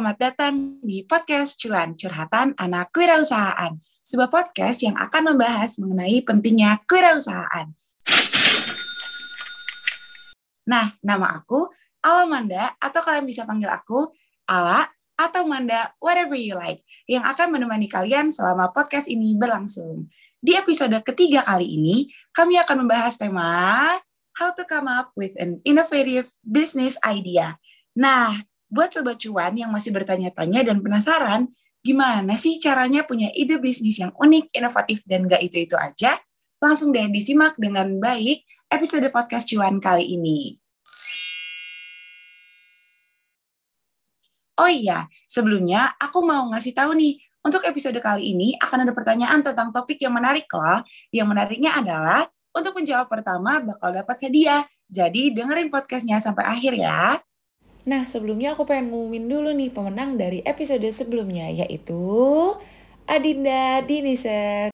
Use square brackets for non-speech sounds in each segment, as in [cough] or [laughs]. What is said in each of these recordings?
Selamat datang di podcast Cuan, Curhatan Anak Kewirausahaan. Sebuah podcast yang akan membahas mengenai pentingnya kewirausahaan. Nah, nama aku Alamanda, atau kalian bisa panggil aku Ala atau Manda, whatever you like, yang akan menemani kalian selama podcast ini berlangsung. Di episode ketiga kali ini, kami akan membahas tema How to come up with an innovative business idea. Nah, buat sobat cuan yang masih bertanya-tanya dan penasaran, gimana sih caranya punya ide bisnis yang unik, inovatif, dan gak itu-itu aja? Langsung deh disimak dengan baik episode podcast cuan kali ini. Oh iya, sebelumnya aku mau ngasih tahu nih, untuk episode kali ini akan ada pertanyaan tentang topik yang menarik loh. Yang menariknya adalah, untuk menjawab pertama bakal dapat hadiah. Jadi dengerin podcastnya sampai akhir ya. Nah, sebelumnya aku pengen ngumumin dulu nih pemenang dari episode sebelumnya, yaitu Adinda Dinisa.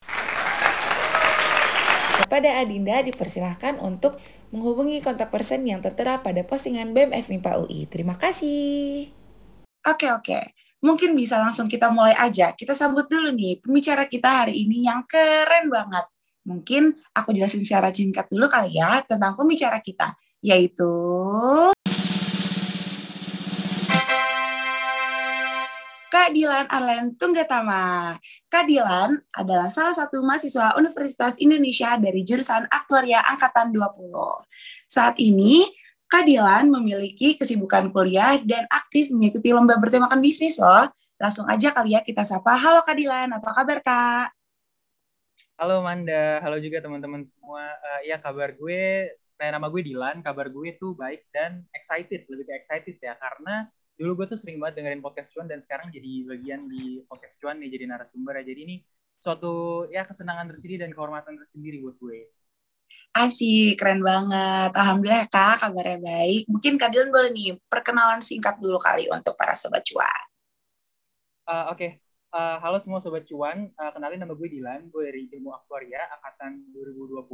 Kepada Adinda dipersilahkan untuk menghubungi kontak person yang tertera pada postingan BMF MIPA UI. Terima kasih. Oke, oke. Mungkin bisa langsung kita mulai aja. Kita sambut dulu nih pembicara kita hari ini yang keren banget. Mungkin aku jelasin secara singkat dulu kali ya tentang pembicara kita, yaitu Kak Dilan Arlen Tunggatama. Kak Dilan adalah salah satu mahasiswa Universitas Indonesia dari jurusan Aktuaria Angkatan 20. Saat ini, Kak Dilan memiliki kesibukan kuliah dan aktif mengikuti lomba bertemakan bisnis loh. Langsung aja kali ya kita sapa. Halo Kak Dilan, apa kabar Kak? Halo Manda, halo juga teman-teman semua. Uh, ya kabar gue, nah, nama gue Dilan, kabar gue tuh baik dan excited, lebih ke excited ya, karena dulu gue tuh sering banget dengerin podcast cuan dan sekarang jadi bagian di podcast cuan nih jadi narasumber ya jadi ini suatu ya kesenangan tersendiri dan kehormatan tersendiri buat gue Asik, keren banget. Alhamdulillah kak, kabarnya baik. Mungkin Kak Dilan boleh nih perkenalan singkat dulu kali untuk para sobat cuan. Uh, Oke, okay. uh, halo semua sobat cuan. Uh, kenalin nama gue Dilan, gue dari ilmu aktuaria angkatan 2020.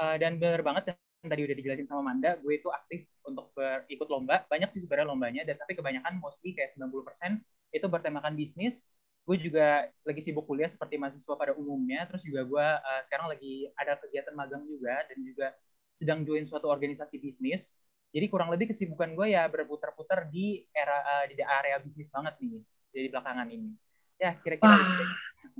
Uh, dan bener banget tadi udah dijelasin sama Manda, gue itu aktif untuk berikut lomba. Banyak sih sebenarnya lombanya, dan tapi kebanyakan mostly kayak 90% itu bertemakan bisnis. Gue juga lagi sibuk kuliah seperti mahasiswa pada umumnya, terus juga gue uh, sekarang lagi ada kegiatan magang juga, dan juga sedang join suatu organisasi bisnis. Jadi kurang lebih kesibukan gue ya berputar-putar di era uh, di area bisnis banget nih, jadi belakangan ini. Ya kira-kira. Wah,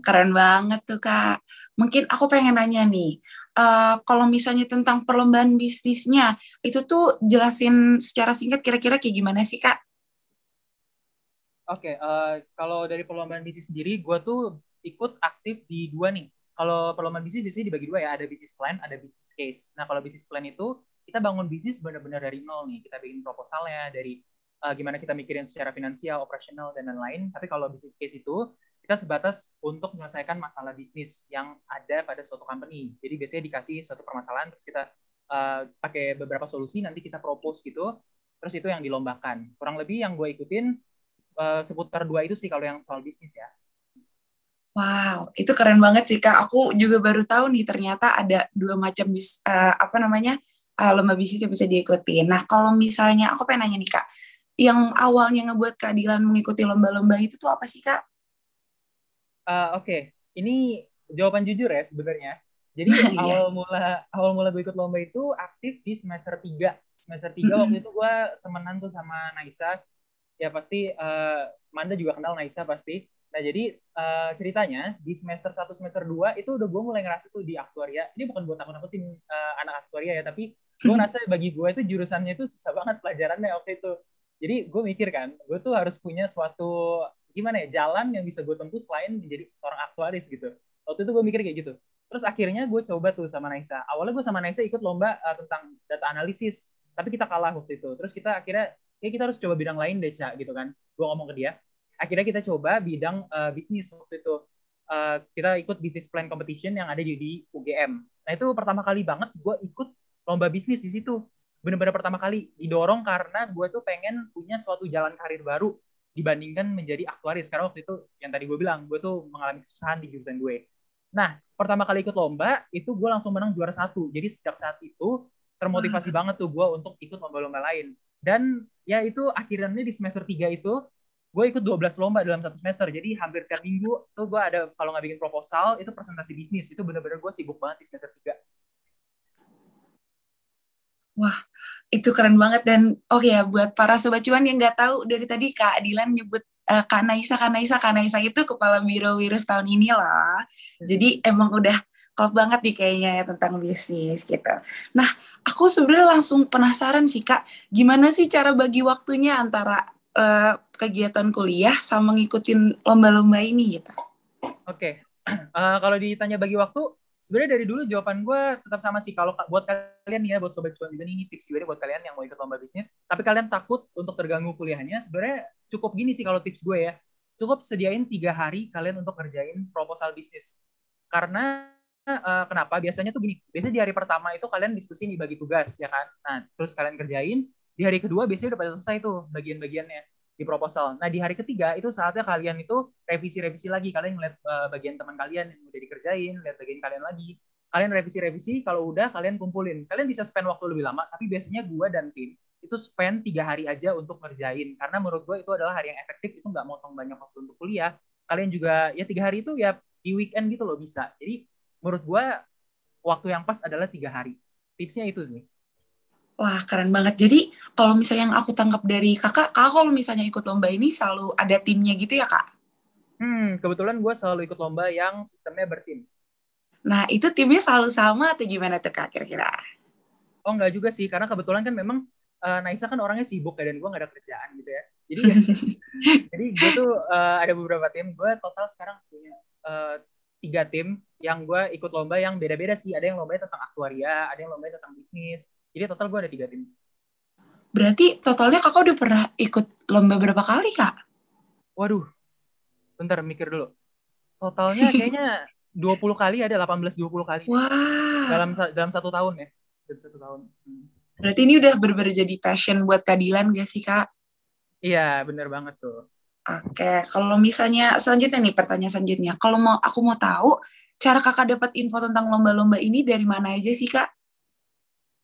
keren banget tuh kak. Mungkin aku pengen nanya nih, uh, kalau misalnya tentang perlombaan bisnisnya, itu tuh jelasin secara singkat kira-kira kayak gimana sih, Kak? Oke, okay, uh, eh, kalau dari perlombaan bisnis sendiri, gue tuh ikut aktif di dua nih. Kalau perlombaan bisnis biasanya dibagi dua ya, ada bisnis plan, ada bisnis case. Nah, kalau bisnis plan itu, kita bangun bisnis benar-benar dari nol nih. Kita bikin proposalnya, dari uh, gimana kita mikirin secara finansial, operasional, dan lain-lain. Tapi kalau bisnis case itu, kita sebatas untuk menyelesaikan masalah bisnis yang ada pada suatu company. Jadi biasanya dikasih suatu permasalahan terus kita uh, pakai beberapa solusi nanti kita propose gitu. Terus itu yang dilombakan. Kurang lebih yang gue ikutin uh, seputar dua itu sih kalau yang soal bisnis ya. Wow, itu keren banget sih kak. Aku juga baru tahu nih ternyata ada dua macam bis, uh, apa namanya uh, lomba bisnis yang bisa diikuti. Nah kalau misalnya aku pengen nanya nih kak, yang awalnya ngebuat keadilan mengikuti lomba-lomba itu tuh apa sih kak? Uh, oke, okay. ini jawaban jujur ya sebenarnya. Jadi [laughs] iya. awal mula awal mula gue ikut lomba itu aktif di semester 3. Semester 3 mm-hmm. waktu itu gue temenan tuh sama Naisa. Ya pasti uh, Manda juga kenal Naisa pasti. Nah, jadi uh, ceritanya di semester 1 semester 2 itu udah gue mulai ngerasa tuh di aktuaria. Ini bukan buat takut-takutin uh, anak aktuaria ya, tapi gue [laughs] ngerasa bagi gue itu jurusannya itu susah banget pelajarannya waktu itu. Jadi gue mikir kan, gue tuh harus punya suatu gimana ya jalan yang bisa gue tempuh selain menjadi seorang aktuaris gitu. Waktu itu gue mikir kayak gitu. Terus akhirnya gue coba tuh sama Naisa. Awalnya gue sama Naisa ikut lomba uh, tentang data analisis tapi kita kalah waktu itu. Terus kita akhirnya ya kita harus coba bidang lain deh cak gitu kan. Gue ngomong ke dia. Akhirnya kita coba bidang uh, bisnis waktu itu. Uh, kita ikut bisnis plan competition yang ada di UGM nah itu pertama kali banget gue ikut lomba bisnis di situ. Benar-benar pertama kali. Didorong karena gue tuh pengen punya suatu jalan karir baru dibandingkan menjadi aktuaris. Karena waktu itu yang tadi gue bilang gue tuh mengalami kesusahan di jurusan gue. Nah pertama kali ikut lomba itu gue langsung menang juara satu. Jadi sejak saat itu termotivasi hmm. banget tuh gue untuk ikut lomba-lomba lain. Dan ya itu akhirnya di semester 3 itu gue ikut 12 lomba dalam satu semester. Jadi hampir tiap minggu tuh gue ada kalau nggak bikin proposal itu presentasi bisnis. Itu bener-bener gue sibuk banget di semester 3 Wah, itu keren banget dan oke okay ya buat para sobat cuan yang nggak tahu dari tadi Kak Dilan nyebut uh, Kak Naisa, Kak Naisa, Kak Naisa itu kepala biro virus tahun ini lah. Hmm. Jadi emang udah klop banget nih kayaknya ya tentang bisnis gitu. Nah, aku sebenarnya langsung penasaran sih Kak, gimana sih cara bagi waktunya antara uh, kegiatan kuliah sama ngikutin lomba-lomba ini gitu? Oke, okay. [clears throat] uh, kalau ditanya bagi waktu, sebenarnya dari dulu jawaban gue tetap sama sih. Kalau buat kalian ya buat sobat cuan juga nih tips juga nih buat kalian yang mau ikut lomba bisnis. Tapi kalian takut untuk terganggu kuliahnya sebenarnya cukup gini sih kalau tips gue ya. Cukup sediain tiga hari kalian untuk kerjain proposal bisnis. Karena uh, kenapa? Biasanya tuh gini biasanya di hari pertama itu kalian diskusi nih bagi tugas ya kan? Nah terus kalian kerjain di hari kedua biasanya udah pada selesai tuh bagian-bagiannya di proposal. Nah, di hari ketiga itu saatnya kalian itu revisi-revisi lagi. Kalian ngeliat uh, bagian teman kalian yang udah dikerjain, lihat bagian kalian lagi. Kalian revisi-revisi, kalau udah kalian kumpulin. Kalian bisa spend waktu lebih lama, tapi biasanya gue dan tim itu spend tiga hari aja untuk ngerjain. Karena menurut gue itu adalah hari yang efektif, itu nggak motong banyak waktu untuk kuliah. Kalian juga, ya tiga hari itu ya di weekend gitu loh bisa. Jadi menurut gue waktu yang pas adalah tiga hari. Tipsnya itu sih. Wah, keren banget. Jadi, kalau misalnya yang aku tangkap dari kakak, kakak kalau misalnya ikut lomba ini selalu ada timnya gitu ya, kak? Hmm, kebetulan gue selalu ikut lomba yang sistemnya bertim. Nah, itu timnya selalu sama atau gimana tuh, kak, kira-kira? Oh, enggak juga sih. Karena kebetulan kan memang uh, Naisa kan orangnya sibuk ya, dan gue nggak ada kerjaan gitu ya. Jadi, [laughs] jadi gue tuh uh, ada beberapa tim. Gue total sekarang punya uh, tiga tim yang gue ikut lomba yang beda-beda sih. Ada yang lomba tentang aktuaria, ada yang lomba tentang bisnis, jadi total gue ada tiga tim. Berarti totalnya kakak udah pernah ikut lomba berapa kali kak? Waduh, bentar mikir dulu. Totalnya [laughs] kayaknya 20 kali ada 18-20 kali. Wah. Dalam dalam satu tahun ya. Dalam satu tahun. Hmm. Berarti ini udah bener-bener jadi passion buat keadilan gak sih kak? Iya, bener banget tuh. Oke, kalau misalnya selanjutnya nih pertanyaan selanjutnya, kalau mau aku mau tahu cara kakak dapat info tentang lomba-lomba ini dari mana aja sih kak?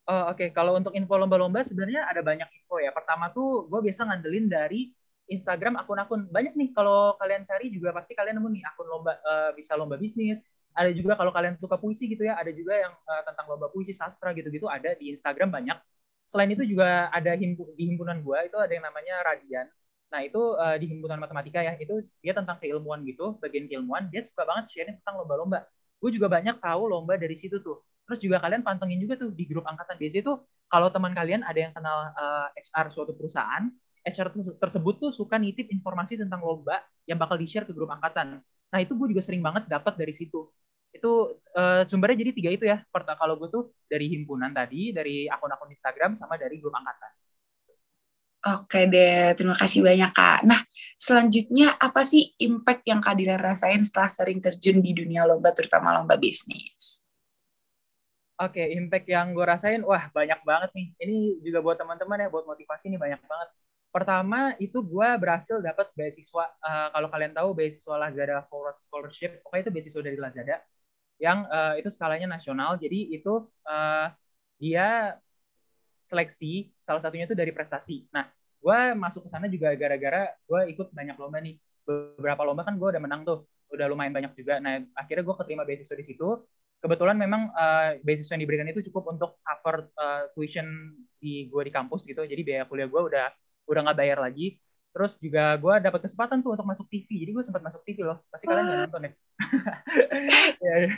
Oh, Oke, okay. kalau untuk info lomba-lomba sebenarnya ada banyak info ya. Pertama tuh gue biasa ngandelin dari Instagram akun-akun banyak nih. Kalau kalian cari juga pasti kalian nemu nih akun lomba uh, bisa lomba bisnis. Ada juga kalau kalian suka puisi gitu ya, ada juga yang uh, tentang lomba puisi sastra gitu-gitu ada di Instagram banyak. Selain itu juga ada himpu, di himpunan gue itu ada yang namanya Radian. Nah itu uh, di himpunan matematika ya, itu dia tentang keilmuan gitu, bagian keilmuan. Dia suka banget sharing tentang lomba-lomba. Gue juga banyak tahu lomba dari situ tuh Terus juga kalian pantengin juga tuh di grup angkatan. Biasanya tuh kalau teman kalian ada yang kenal uh, eh, HR suatu perusahaan, HR tersebut tuh suka nitip informasi tentang lomba yang bakal di-share ke grup angkatan. Nah itu gue juga sering banget dapat dari situ. Itu uh, sumbernya jadi tiga itu ya. Pertama kalau gue tuh dari himpunan tadi, dari akun-akun Instagram, sama dari grup angkatan. Oke deh, terima kasih banyak Kak. Nah, selanjutnya apa sih impact yang Kak Dilan rasain setelah sering terjun di dunia lomba, terutama lomba bisnis? Oke, okay, impact yang gue rasain, wah banyak banget nih. Ini juga buat teman-teman ya, buat motivasi nih banyak banget. Pertama itu gue berhasil dapat beasiswa. Uh, kalau kalian tahu beasiswa Lazada Forward Scholarship, pokoknya itu beasiswa dari Lazada yang uh, itu skalanya nasional. Jadi itu uh, dia seleksi salah satunya itu dari prestasi. Nah, gue masuk ke sana juga gara-gara gue ikut banyak lomba nih. Beberapa lomba kan gue udah menang tuh, udah lumayan banyak juga. Nah, akhirnya gue keterima beasiswa di situ kebetulan memang uh, beasiswa yang diberikan itu cukup untuk cover uh, tuition di gue di kampus gitu. Jadi biaya kuliah gue udah udah nggak bayar lagi. Terus juga gue dapat kesempatan tuh untuk masuk TV jadi gue sempat masuk TV loh. Pasti kalian nggak nonton ya, [laughs] ya, ya.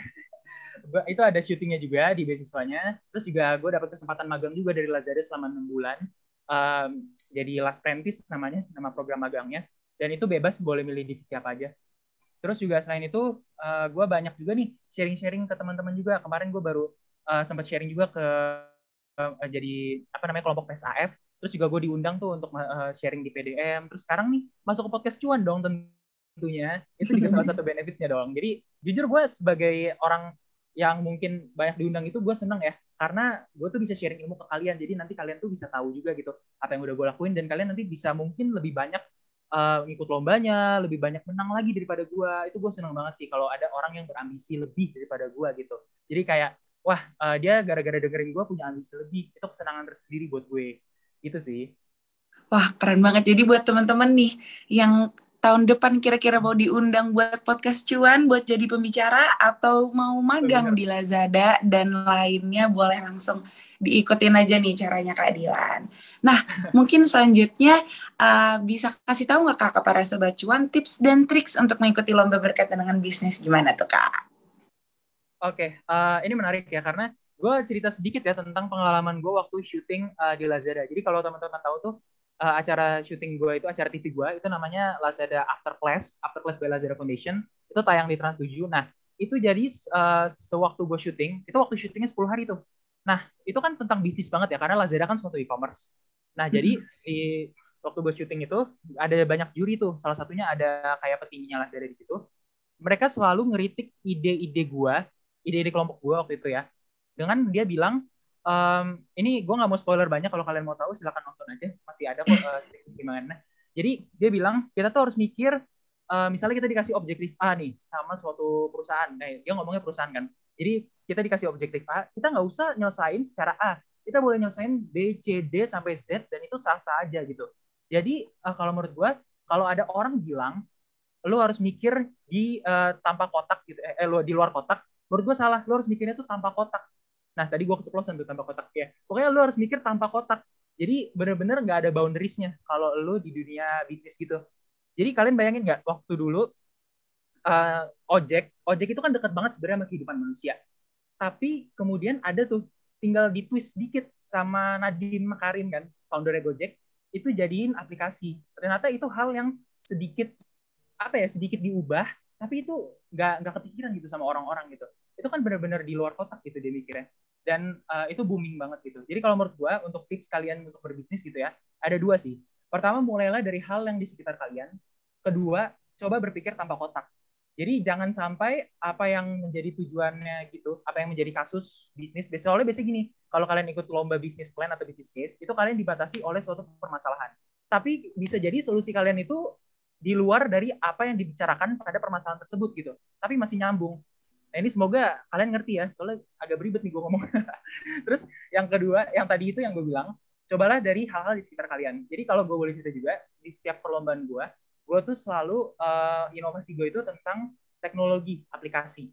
Gua, itu ada syutingnya juga di beasiswanya. Terus juga gue dapat kesempatan magang juga dari Lazada selama enam bulan. Um, jadi last apprentice namanya nama program magangnya. Dan itu bebas boleh milih divisi apa aja Terus juga selain itu, uh, eh, gue banyak juga nih sharing-sharing ke teman-teman juga. Kemarin gue baru uh, sempat sharing juga ke uh, jadi apa namanya kelompok PSAF. Terus juga gue diundang tuh untuk uh, sharing di PDM. Terus sekarang nih masuk ke podcast cuan dong tentunya. Itu juga salah satu benefitnya dong. Jadi jujur gue sebagai orang yang mungkin banyak diundang itu gue seneng ya karena gue tuh bisa sharing ilmu ke kalian jadi nanti kalian tuh bisa tahu juga gitu apa yang udah gue lakuin dan kalian nanti bisa mungkin lebih banyak uh, ngikut lombanya, lebih banyak menang lagi daripada gue. Itu gue seneng banget sih kalau ada orang yang berambisi lebih daripada gue gitu. Jadi kayak, wah uh, dia gara-gara dengerin gue punya ambisi lebih. Itu kesenangan tersendiri buat gue. Gitu sih. Wah, keren banget. Jadi buat teman-teman nih yang tahun depan kira-kira mau diundang buat podcast cuan buat jadi pembicara atau mau magang Benar. di Lazada dan lainnya boleh langsung diikutin aja nih caranya keadilan. Nah, mungkin selanjutnya uh, bisa kasih tahu nggak kak kepada sobat cuan tips dan triks untuk mengikuti lomba berkaitan dengan bisnis gimana tuh kak? Oke, okay, uh, ini menarik ya karena gue cerita sedikit ya tentang pengalaman gue waktu syuting uh, di Lazada. Jadi kalau teman-teman tahu tuh uh, acara syuting gue itu acara TV gue itu namanya Lazada After Class After Class by Lazada Foundation itu tayang di Trans 7 nah itu jadi uh, sewaktu gue syuting itu waktu syutingnya 10 hari tuh nah itu kan tentang bisnis banget ya karena Lazada kan suatu e-commerce. Nah hmm. jadi di waktu gue syuting itu ada banyak juri tuh. Salah satunya ada kayak petingginya Lazada di situ. Mereka selalu ngeritik ide-ide gue ide-ide kelompok gue waktu itu ya. Dengan dia bilang um, ini gue nggak mau spoiler banyak kalau kalian mau tahu silahkan nonton aja. Masih ada kok uh, gimana jadi dia bilang kita tuh harus mikir uh, misalnya kita dikasih objektif A nih sama suatu perusahaan. Nah dia ngomongnya perusahaan kan. Jadi kita dikasih objektif A kita nggak usah nyelesain secara A kita boleh nyelesain B C D sampai Z dan itu sah sah aja gitu jadi uh, kalau menurut gue kalau ada orang bilang lu harus mikir di uh, tanpa kotak gitu eh, lu di luar kotak menurut gue salah lu harus mikirnya tuh tanpa kotak Nah, tadi gue keceplosan tuh tanpa kotak ya. Pokoknya lu harus mikir tanpa kotak. Jadi bener-bener nggak ada boundariesnya kalau lu di dunia bisnis gitu. Jadi kalian bayangin nggak waktu dulu uh, ojek, ojek itu kan dekat banget sebenarnya sama kehidupan manusia. Tapi kemudian ada tuh tinggal di twist dikit sama Nadine Makarim kan, founder Gojek, itu jadiin aplikasi. Ternyata itu hal yang sedikit apa ya sedikit diubah, tapi itu nggak nggak kepikiran gitu sama orang-orang gitu. Itu kan benar-benar di luar kotak gitu dia mikirnya. Dan uh, itu booming banget gitu. Jadi kalau menurut gue untuk tips kalian untuk berbisnis gitu ya ada dua sih. Pertama mulailah dari hal yang di sekitar kalian. Kedua coba berpikir tanpa kotak jadi jangan sampai apa yang menjadi tujuannya gitu apa yang menjadi kasus bisnis biasanya biasanya gini kalau kalian ikut lomba bisnis plan atau bisnis case itu kalian dibatasi oleh suatu permasalahan tapi bisa jadi solusi kalian itu di luar dari apa yang dibicarakan pada permasalahan tersebut gitu tapi masih nyambung Nah ini semoga kalian ngerti ya, soalnya agak beribet nih gue ngomong. [laughs] Terus yang kedua, yang tadi itu yang gue bilang, cobalah dari hal-hal di sekitar kalian. Jadi kalau gue boleh cerita juga, di setiap perlombaan gue, gue tuh selalu uh, inovasi gue itu tentang teknologi aplikasi.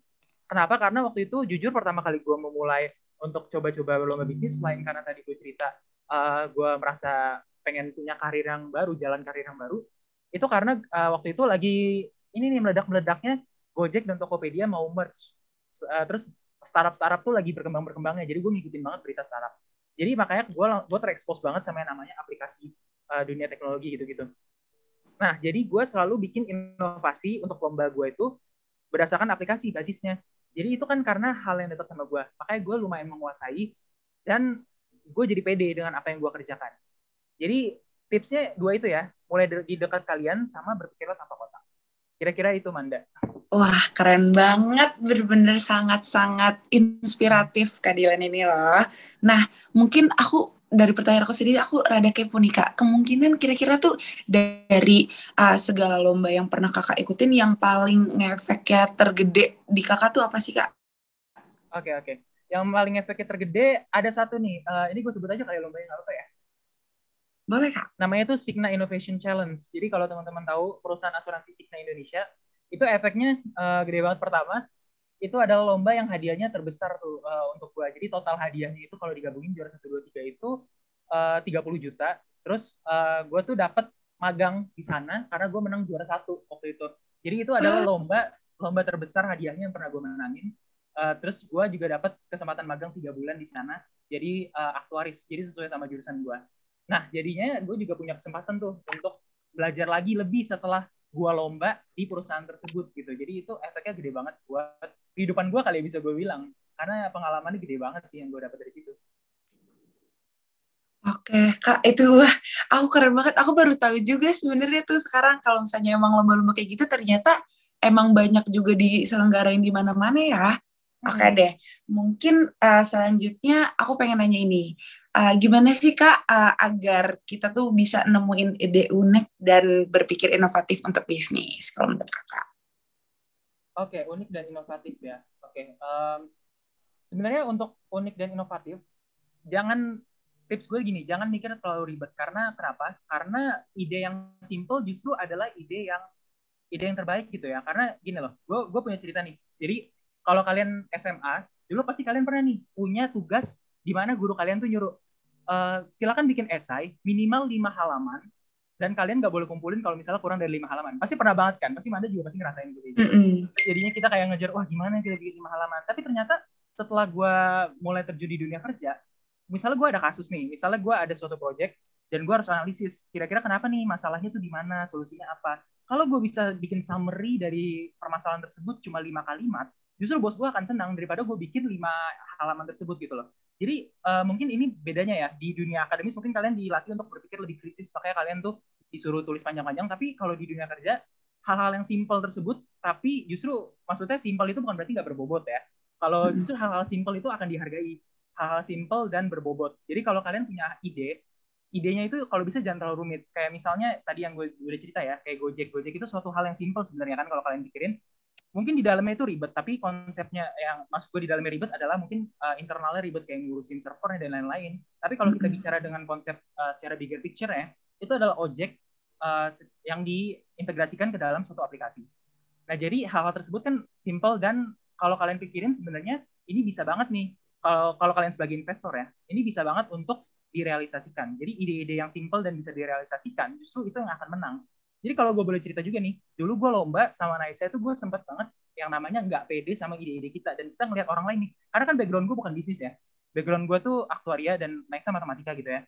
Kenapa? Karena waktu itu jujur pertama kali gue memulai untuk coba-coba lomba bisnis, selain karena tadi gue cerita uh, gue merasa pengen punya karir yang baru, jalan karir yang baru, itu karena uh, waktu itu lagi ini nih meledak-meledaknya Gojek dan Tokopedia mau merge. Uh, terus startup-startup tuh lagi berkembang-berkembangnya. Jadi gue ngikutin banget berita startup. Jadi makanya gue gue terekspos banget sama yang namanya aplikasi uh, dunia teknologi gitu-gitu. Nah, jadi gue selalu bikin inovasi untuk lomba gue itu berdasarkan aplikasi basisnya. Jadi itu kan karena hal yang dekat sama gue. Makanya gue lumayan menguasai dan gue jadi pede dengan apa yang gue kerjakan. Jadi tipsnya dua itu ya, mulai di dekat kalian sama berpikirlah tanpa kotak. Kira-kira itu Manda. Wah, keren banget. Bener-bener sangat-sangat inspiratif keadilan ini loh. Nah, mungkin aku dari pertanyaan aku sendiri, aku rada kepo nih kak. Kemungkinan kira-kira tuh dari uh, segala lomba yang pernah kakak ikutin, yang paling ngefeknya tergede di kakak tuh apa sih kak? Oke, okay, oke. Okay. Yang paling efeknya tergede ada satu nih. Uh, ini gue sebut aja kayak lomba yang apa ya? Boleh kak. Namanya itu Signa Innovation Challenge. Jadi kalau teman-teman tahu perusahaan asuransi Signa Indonesia, itu efeknya uh, gede banget pertama itu adalah lomba yang hadiahnya terbesar tuh uh, untuk gua. Jadi total hadiahnya itu kalau digabungin juara satu dua tiga itu uh, 30 juta. Terus uh, gua tuh dapat magang di sana karena gua menang juara satu waktu itu. Jadi itu adalah [gasps] lomba lomba terbesar hadiahnya yang pernah gua menangin. Uh, terus gua juga dapat kesempatan magang tiga bulan di sana. Jadi uh, aktuaris. Jadi sesuai sama jurusan gua. Nah jadinya gue juga punya kesempatan tuh untuk belajar lagi lebih setelah gua lomba di perusahaan tersebut gitu. Jadi itu efeknya gede banget buat kehidupan gua kali ya bisa gue bilang. Karena pengalamannya gede banget sih yang gue dapat dari situ. Oke, Kak, itu wah, aku keren banget. Aku baru tahu juga sebenarnya tuh sekarang kalau misalnya emang lomba-lomba kayak gitu ternyata emang banyak juga diselenggarain di mana-mana ya. Oke deh, mungkin uh, selanjutnya aku pengen nanya ini uh, gimana sih kak uh, agar kita tuh bisa nemuin ide unik dan berpikir inovatif untuk bisnis kalau menurut kakak? Oke, okay, unik dan inovatif ya. Oke, okay. um, sebenarnya untuk unik dan inovatif jangan tips gue gini, jangan mikir terlalu ribet. Karena kenapa? Karena ide yang simple justru adalah ide yang ide yang terbaik gitu ya. Karena gini loh, gue gue punya cerita nih. Jadi kalau kalian SMA, dulu pasti kalian pernah nih punya tugas di mana guru kalian tuh nyuruh uh, silakan bikin esai minimal lima halaman dan kalian nggak boleh kumpulin kalau misalnya kurang dari lima halaman. Pasti pernah banget kan? Pasti Manda juga pasti ngerasain gitu. Mm -hmm. Jadinya kita kayak ngejar, wah gimana kita bikin lima halaman. Tapi ternyata setelah gue mulai terjun di dunia kerja, misalnya gue ada kasus nih, misalnya gue ada suatu project dan gue harus analisis, kira-kira kenapa nih masalahnya tuh di mana, solusinya apa. Kalau gue bisa bikin summary dari permasalahan tersebut cuma lima kalimat, justru bos gue akan senang daripada gue bikin lima halaman tersebut gitu loh. Jadi uh, mungkin ini bedanya ya di dunia akademis mungkin kalian dilatih untuk berpikir lebih kritis makanya kalian tuh disuruh tulis panjang-panjang tapi kalau di dunia kerja hal-hal yang simpel tersebut tapi justru maksudnya simpel itu bukan berarti nggak berbobot ya. Kalau justru hal-hal simpel itu akan dihargai hal-hal simpel dan berbobot. Jadi kalau kalian punya ide, idenya itu kalau bisa jangan terlalu rumit. Kayak misalnya tadi yang gue udah cerita ya, kayak Gojek. Gojek itu suatu hal yang simpel sebenarnya kan kalau kalian pikirin mungkin di dalamnya itu ribet tapi konsepnya yang masuk gue di dalamnya ribet adalah mungkin uh, internalnya ribet kayak ngurusin servernya dan lain-lain. Tapi kalau kita bicara dengan konsep uh, secara bigger picture ya itu adalah objek uh, yang diintegrasikan ke dalam suatu aplikasi. Nah jadi hal-hal tersebut kan simple dan kalau kalian pikirin sebenarnya ini bisa banget nih kalau kalau kalian sebagai investor ya ini bisa banget untuk direalisasikan. Jadi ide-ide yang simple dan bisa direalisasikan justru itu yang akan menang jadi kalau gue boleh cerita juga nih, dulu gue lomba sama Naisa itu gue sempet banget yang namanya nggak pede sama ide-ide kita dan kita ngeliat orang lain nih. Karena kan background gue bukan bisnis ya. Background gue tuh aktuaria dan Naisa matematika gitu ya.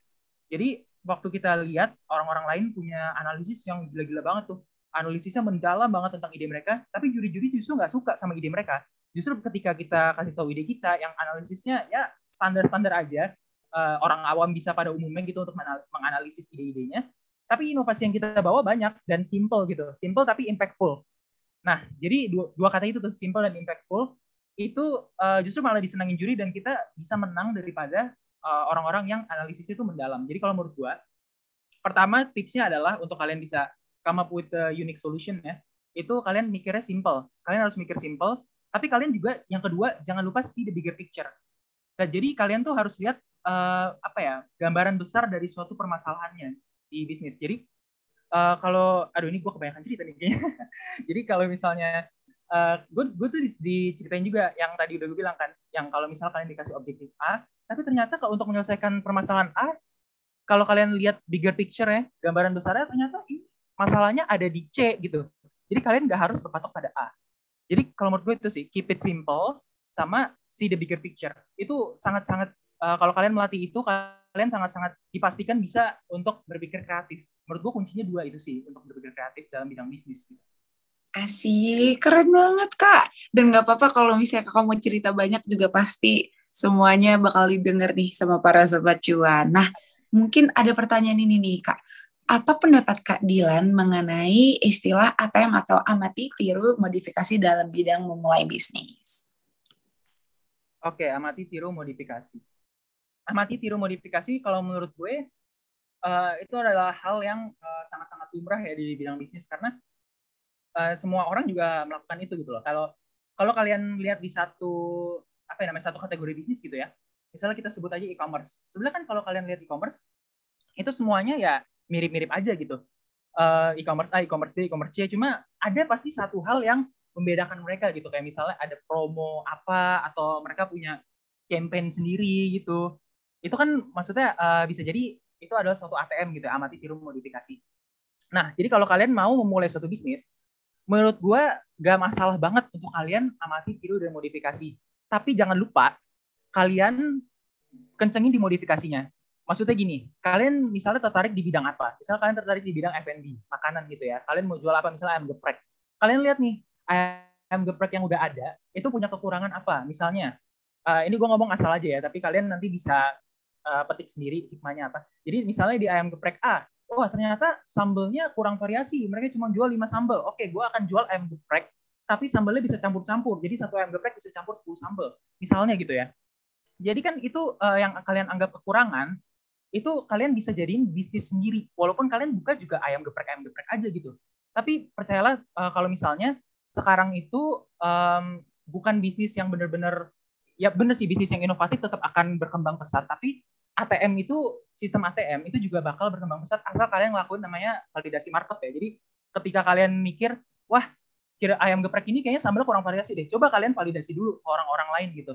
Jadi waktu kita lihat orang-orang lain punya analisis yang gila-gila banget tuh. Analisisnya mendalam banget tentang ide mereka, tapi juri-juri justru nggak suka sama ide mereka. Justru ketika kita kasih tahu ide kita yang analisisnya ya standar-standar aja, uh, orang awam bisa pada umumnya gitu untuk menganalisis ide-idenya, tapi inovasi yang kita bawa banyak dan simple gitu. Simple tapi impactful. Nah jadi dua, dua kata itu tuh simple dan impactful itu uh, justru malah disenangin juri dan kita bisa menang daripada uh, orang-orang yang analisis itu mendalam. Jadi kalau menurut gua pertama tipsnya adalah untuk kalian bisa come up with a unique solution ya itu kalian mikirnya simple. Kalian harus mikir simple. Tapi kalian juga yang kedua jangan lupa see the bigger picture. Nah, jadi kalian tuh harus lihat uh, apa ya gambaran besar dari suatu permasalahannya di bisnis. Jadi uh, kalau aduh ini gue kebanyakan cerita nih kayaknya. [laughs] Jadi kalau misalnya uh, gue gue tuh diceritain juga yang tadi udah gue bilang kan, yang kalau misalnya kalian dikasih objektif A, tapi ternyata kalau untuk menyelesaikan permasalahan A, kalau kalian lihat bigger picture ya, gambaran besarnya ternyata ini masalahnya ada di C gitu. Jadi kalian nggak harus berpatok pada A. Jadi kalau menurut gue itu sih keep it simple sama see the bigger picture. Itu sangat-sangat uh, kalau kalian melatih itu kalian sangat-sangat dipastikan bisa untuk berpikir kreatif. Menurut gue kuncinya dua itu sih untuk berpikir kreatif dalam bidang bisnis. Asik, keren banget kak. Dan nggak apa-apa kalau misalnya kakak mau cerita banyak juga pasti semuanya bakal didengar nih sama para sobat cuan. Nah, mungkin ada pertanyaan ini nih kak. Apa pendapat Kak Dilan mengenai istilah ATM atau amati tiru modifikasi dalam bidang memulai bisnis? Oke, amati tiru modifikasi amati tiru modifikasi kalau menurut gue uh, itu adalah hal yang uh, sangat-sangat lumrah ya di bidang bisnis karena uh, semua orang juga melakukan itu gitu loh. Kalau kalau kalian lihat di satu apa ya namanya satu kategori bisnis gitu ya. Misalnya kita sebut aja e-commerce. Sebenarnya kan kalau kalian lihat e-commerce itu semuanya ya mirip-mirip aja gitu. Uh, e-commerce A, e-commerce B, e-commerce C. Cuma ada pasti satu hal yang membedakan mereka gitu. Kayak misalnya ada promo apa atau mereka punya campaign sendiri gitu itu kan maksudnya uh, bisa jadi itu adalah suatu ATM gitu, amati tiru modifikasi. Nah, jadi kalau kalian mau memulai suatu bisnis, menurut gue gak masalah banget untuk kalian amati tiru dan modifikasi. Tapi jangan lupa kalian kencengin di modifikasinya. Maksudnya gini, kalian misalnya tertarik di bidang apa? Misalnya kalian tertarik di bidang F&B, makanan gitu ya. Kalian mau jual apa? Misalnya ayam geprek. Kalian lihat nih, ayam geprek yang udah ada, itu punya kekurangan apa? Misalnya, uh, ini gue ngomong asal aja ya, tapi kalian nanti bisa uh, petik sendiri hikmahnya apa. Jadi misalnya di ayam geprek A, wah ternyata sambelnya kurang variasi, mereka cuma jual 5 sambel. Oke, gue akan jual ayam geprek, tapi sambelnya bisa campur-campur. Jadi satu ayam geprek bisa campur 10 sambel. Misalnya gitu ya. Jadi kan itu uh, yang kalian anggap kekurangan, itu kalian bisa jadiin bisnis sendiri. Walaupun kalian buka juga ayam geprek ayam geprek aja gitu. Tapi percayalah uh, kalau misalnya sekarang itu um, bukan bisnis yang benar-benar ya benar sih bisnis yang inovatif tetap akan berkembang pesat tapi ATM itu sistem ATM itu juga bakal berkembang pesat asal kalian ngelakuin namanya validasi market ya. Jadi ketika kalian mikir, wah kira ayam geprek ini kayaknya sambal kurang variasi deh. Coba kalian validasi dulu ke orang-orang lain gitu.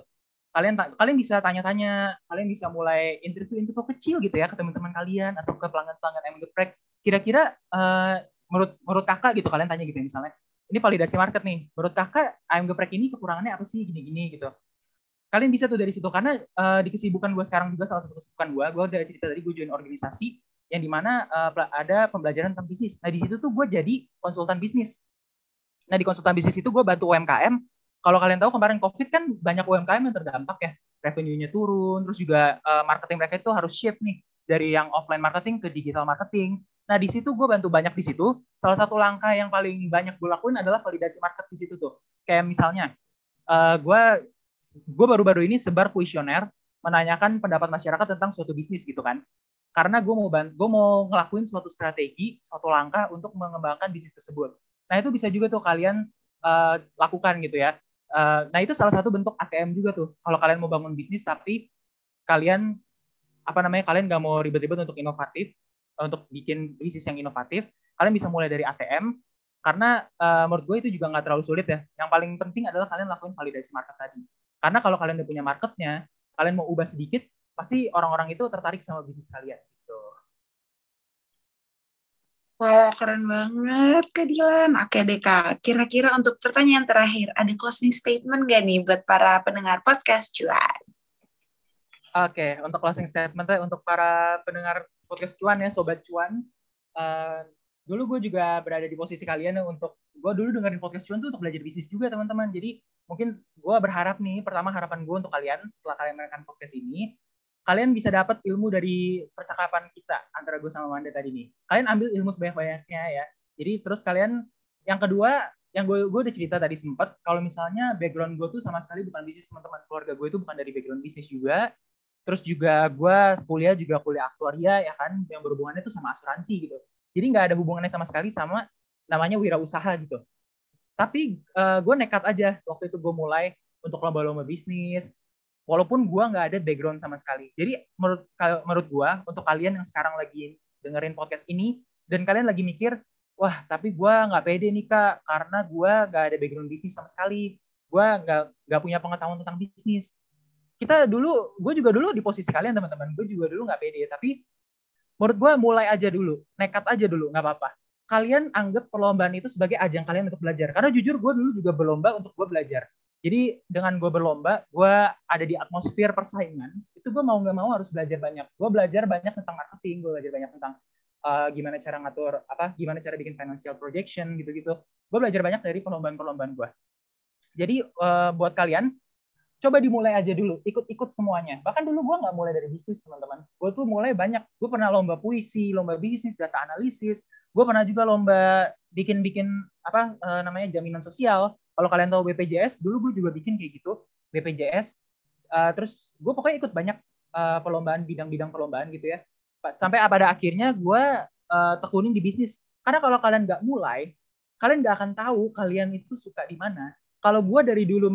Kalian kalian bisa tanya-tanya, kalian bisa mulai interview-interview kecil gitu ya ke teman-teman kalian atau ke pelanggan-pelanggan ayam geprek. Kira-kira uh, menurut menurut kakak gitu kalian tanya gitu ya, misalnya, ini validasi market nih. Menurut kakak ayam geprek ini kekurangannya apa sih gini-gini gitu kalian bisa tuh dari situ karena uh, di kesibukan gue sekarang juga salah satu kesibukan gue gue udah cerita tadi gue join organisasi yang di mana uh, ada pembelajaran tentang bisnis. Nah di situ tuh gue jadi konsultan bisnis. Nah di konsultan bisnis itu gue bantu UMKM kalau kalian tahu kemarin covid kan banyak UMKM yang terdampak ya. Revenue-nya turun terus juga uh, marketing mereka itu harus shift nih dari yang offline marketing ke digital marketing. Nah di situ gue bantu banyak di situ. Salah satu langkah yang paling banyak gue lakuin adalah validasi market di situ tuh. Kayak misalnya uh, gue gue baru-baru ini sebar kuesioner menanyakan pendapat masyarakat tentang suatu bisnis gitu kan. Karena gue mau gue mau ngelakuin suatu strategi suatu langkah untuk mengembangkan bisnis tersebut. Nah itu bisa juga tuh kalian uh, lakukan gitu ya. Uh, nah itu salah satu bentuk ATM juga tuh. Kalau kalian mau bangun bisnis tapi kalian apa namanya kalian gak mau ribet-ribet untuk inovatif untuk bikin bisnis yang inovatif kalian bisa mulai dari ATM karena uh, menurut gue itu juga nggak terlalu sulit ya. Yang paling penting adalah kalian lakuin validasi market tadi karena kalau kalian udah punya marketnya, kalian mau ubah sedikit, pasti orang-orang itu tertarik sama bisnis kalian. Gitu. Wow, keren banget Kak Dilan. Oke deh Kak, kira-kira untuk pertanyaan terakhir, ada closing statement gak nih buat para pendengar podcast Cuan? Oke, untuk closing statement untuk para pendengar podcast Cuan ya, Sobat Cuan. Uh, dulu gue juga berada di posisi kalian untuk gue dulu dengerin podcast cuan tuh untuk belajar bisnis juga teman-teman. Jadi mungkin gue berharap nih pertama harapan gue untuk kalian setelah kalian mendengarkan podcast ini kalian bisa dapat ilmu dari percakapan kita antara gue sama Manda tadi nih. Kalian ambil ilmu sebanyak-banyaknya ya. Jadi terus kalian yang kedua yang gue gue udah cerita tadi sempet kalau misalnya background gue tuh sama sekali bukan bisnis teman-teman. Keluarga gue itu bukan dari background bisnis juga. Terus juga gue kuliah juga kuliah aktuaria ya kan yang berhubungannya tuh sama asuransi gitu jadi nggak ada hubungannya sama sekali sama namanya wirausaha gitu. Tapi uh, gue nekat aja waktu itu gue mulai untuk lomba-lomba bisnis, walaupun gue nggak ada background sama sekali. Jadi menurut menurut gue untuk kalian yang sekarang lagi dengerin podcast ini dan kalian lagi mikir, wah tapi gue nggak pede nih kak karena gue nggak ada background bisnis sama sekali, gue nggak nggak punya pengetahuan tentang bisnis. Kita dulu, gue juga dulu di posisi kalian teman-teman, gue juga dulu nggak pede, tapi menurut gue mulai aja dulu, nekat aja dulu, nggak apa-apa. Kalian anggap perlombaan itu sebagai ajang kalian untuk belajar. Karena jujur gue dulu juga berlomba untuk gue belajar. Jadi dengan gue berlomba, gue ada di atmosfer persaingan, itu gue mau nggak mau harus belajar banyak. Gue belajar banyak tentang marketing, gue belajar banyak tentang uh, gimana cara ngatur apa, gimana cara bikin financial projection gitu-gitu. Gue belajar banyak dari perlombaan-perlombaan gue. Jadi uh, buat kalian coba dimulai aja dulu, ikut-ikut semuanya. Bahkan dulu gue nggak mulai dari bisnis, teman-teman. Gue tuh mulai banyak. Gue pernah lomba puisi, lomba bisnis, data analisis. Gue pernah juga lomba bikin-bikin apa uh, namanya jaminan sosial. Kalau kalian tahu BPJS, dulu gue juga bikin kayak gitu, BPJS. Uh, eh, terus gue pokoknya ikut banyak uh, perlombaan, bidang-bidang perlombaan gitu ya. Sampai pada akhirnya gue uh, tekunin di bisnis. Karena kalau kalian nggak mulai, kalian nggak akan tahu kalian itu suka di mana. Kalau gue dari dulu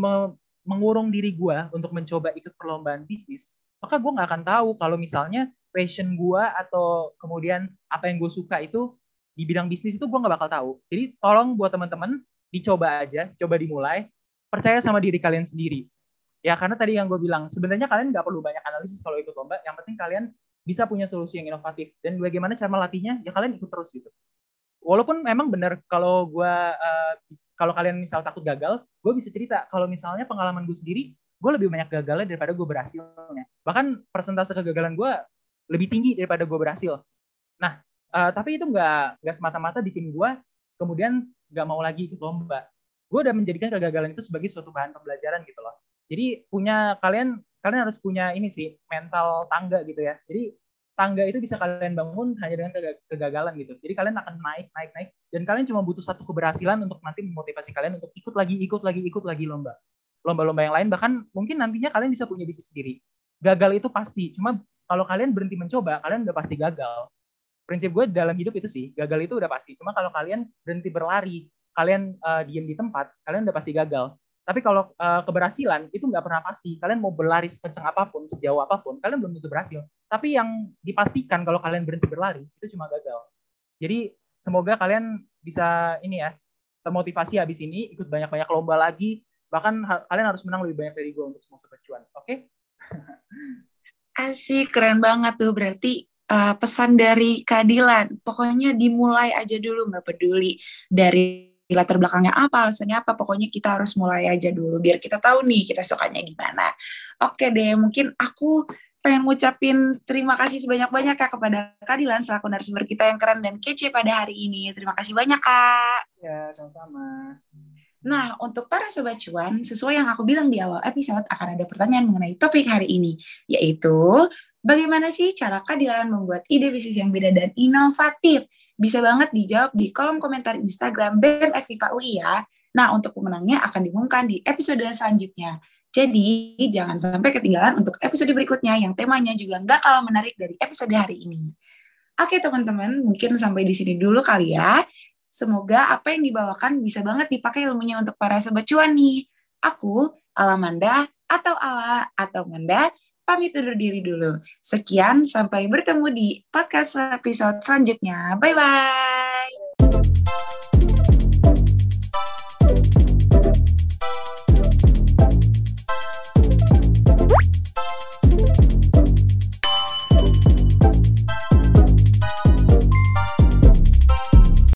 mengurung diri gue untuk mencoba ikut perlombaan bisnis, maka gue nggak akan tahu kalau misalnya passion gue atau kemudian apa yang gue suka itu di bidang bisnis itu gue nggak bakal tahu. Jadi tolong buat teman-teman dicoba aja, coba dimulai, percaya sama diri kalian sendiri. Ya karena tadi yang gue bilang sebenarnya kalian nggak perlu banyak analisis kalau ikut lomba, yang penting kalian bisa punya solusi yang inovatif. Dan bagaimana cara melatihnya? Ya kalian ikut terus gitu walaupun memang benar kalau gue uh, kalau kalian misal takut gagal gue bisa cerita. Kalau misalnya pengalaman gue sendiri gue lebih banyak gagalnya daripada gue berhasilnya. Bahkan persentase kegagalan gue lebih tinggi daripada gue berhasil. Nah uh, tapi itu nggak nggak semata-mata bikin gue kemudian nggak mau lagi ikut lomba. Gue udah menjadikan kegagalan itu sebagai suatu bahan pembelajaran gitu loh. Jadi punya kalian kalian harus punya ini sih mental tangga gitu ya. Jadi tangga itu bisa kalian bangun hanya dengan kegagalan gitu. Jadi kalian akan naik, naik, naik, dan kalian cuma butuh satu keberhasilan untuk nanti memotivasi kalian untuk ikut lagi, ikut lagi, ikut lagi lomba. Lomba-lomba yang lain, bahkan mungkin nantinya kalian bisa punya bisnis sendiri. Gagal itu pasti, cuma kalau kalian berhenti mencoba, kalian udah pasti gagal. Prinsip gue dalam hidup itu sih, gagal itu udah pasti. Cuma kalau kalian berhenti berlari, kalian uh, diem di tempat, kalian udah pasti gagal. Tapi kalau uh, keberhasilan itu nggak pernah pasti. Kalian mau berlari sekencang apa pun, sejauh apa pun, kalian belum tentu berhasil. Tapi yang dipastikan kalau kalian berhenti berlari itu cuma gagal. Jadi semoga kalian bisa ini ya termotivasi habis ini ikut banyak-banyak lomba lagi. Bahkan kalian harus menang lebih banyak dari gue untuk semua sobat cuan. Oke? Okay? [laughs] Asik, keren banget tuh. Berarti uh, pesan dari keadilan. Pokoknya dimulai aja dulu, nggak peduli dari latar belakangnya apa, alasannya apa, pokoknya kita harus mulai aja dulu biar kita tahu nih kita sukanya gimana. Oke deh, mungkin aku pengen ngucapin terima kasih sebanyak-banyak Kak kepada Kadilan selaku narasumber kita yang keren dan kece pada hari ini. Terima kasih banyak Kak. Ya, sama-sama. Nah, untuk para sobat cuan, sesuai yang aku bilang di awal episode akan ada pertanyaan mengenai topik hari ini, yaitu bagaimana sih cara Kadilan membuat ide bisnis yang beda dan inovatif? Bisa banget dijawab di kolom komentar Instagram BEM UI ya. Nah, untuk pemenangnya akan diumumkan di episode selanjutnya. Jadi, jangan sampai ketinggalan untuk episode berikutnya yang temanya juga nggak kalah menarik dari episode hari ini. Oke, teman-teman, mungkin sampai di sini dulu kali ya. Semoga apa yang dibawakan bisa banget dipakai ilmunya untuk para sobat cuan nih. Aku, Alamanda, atau Ala, atau Manda, pamit undur diri dulu. Sekian, sampai bertemu di podcast episode selanjutnya. Bye-bye.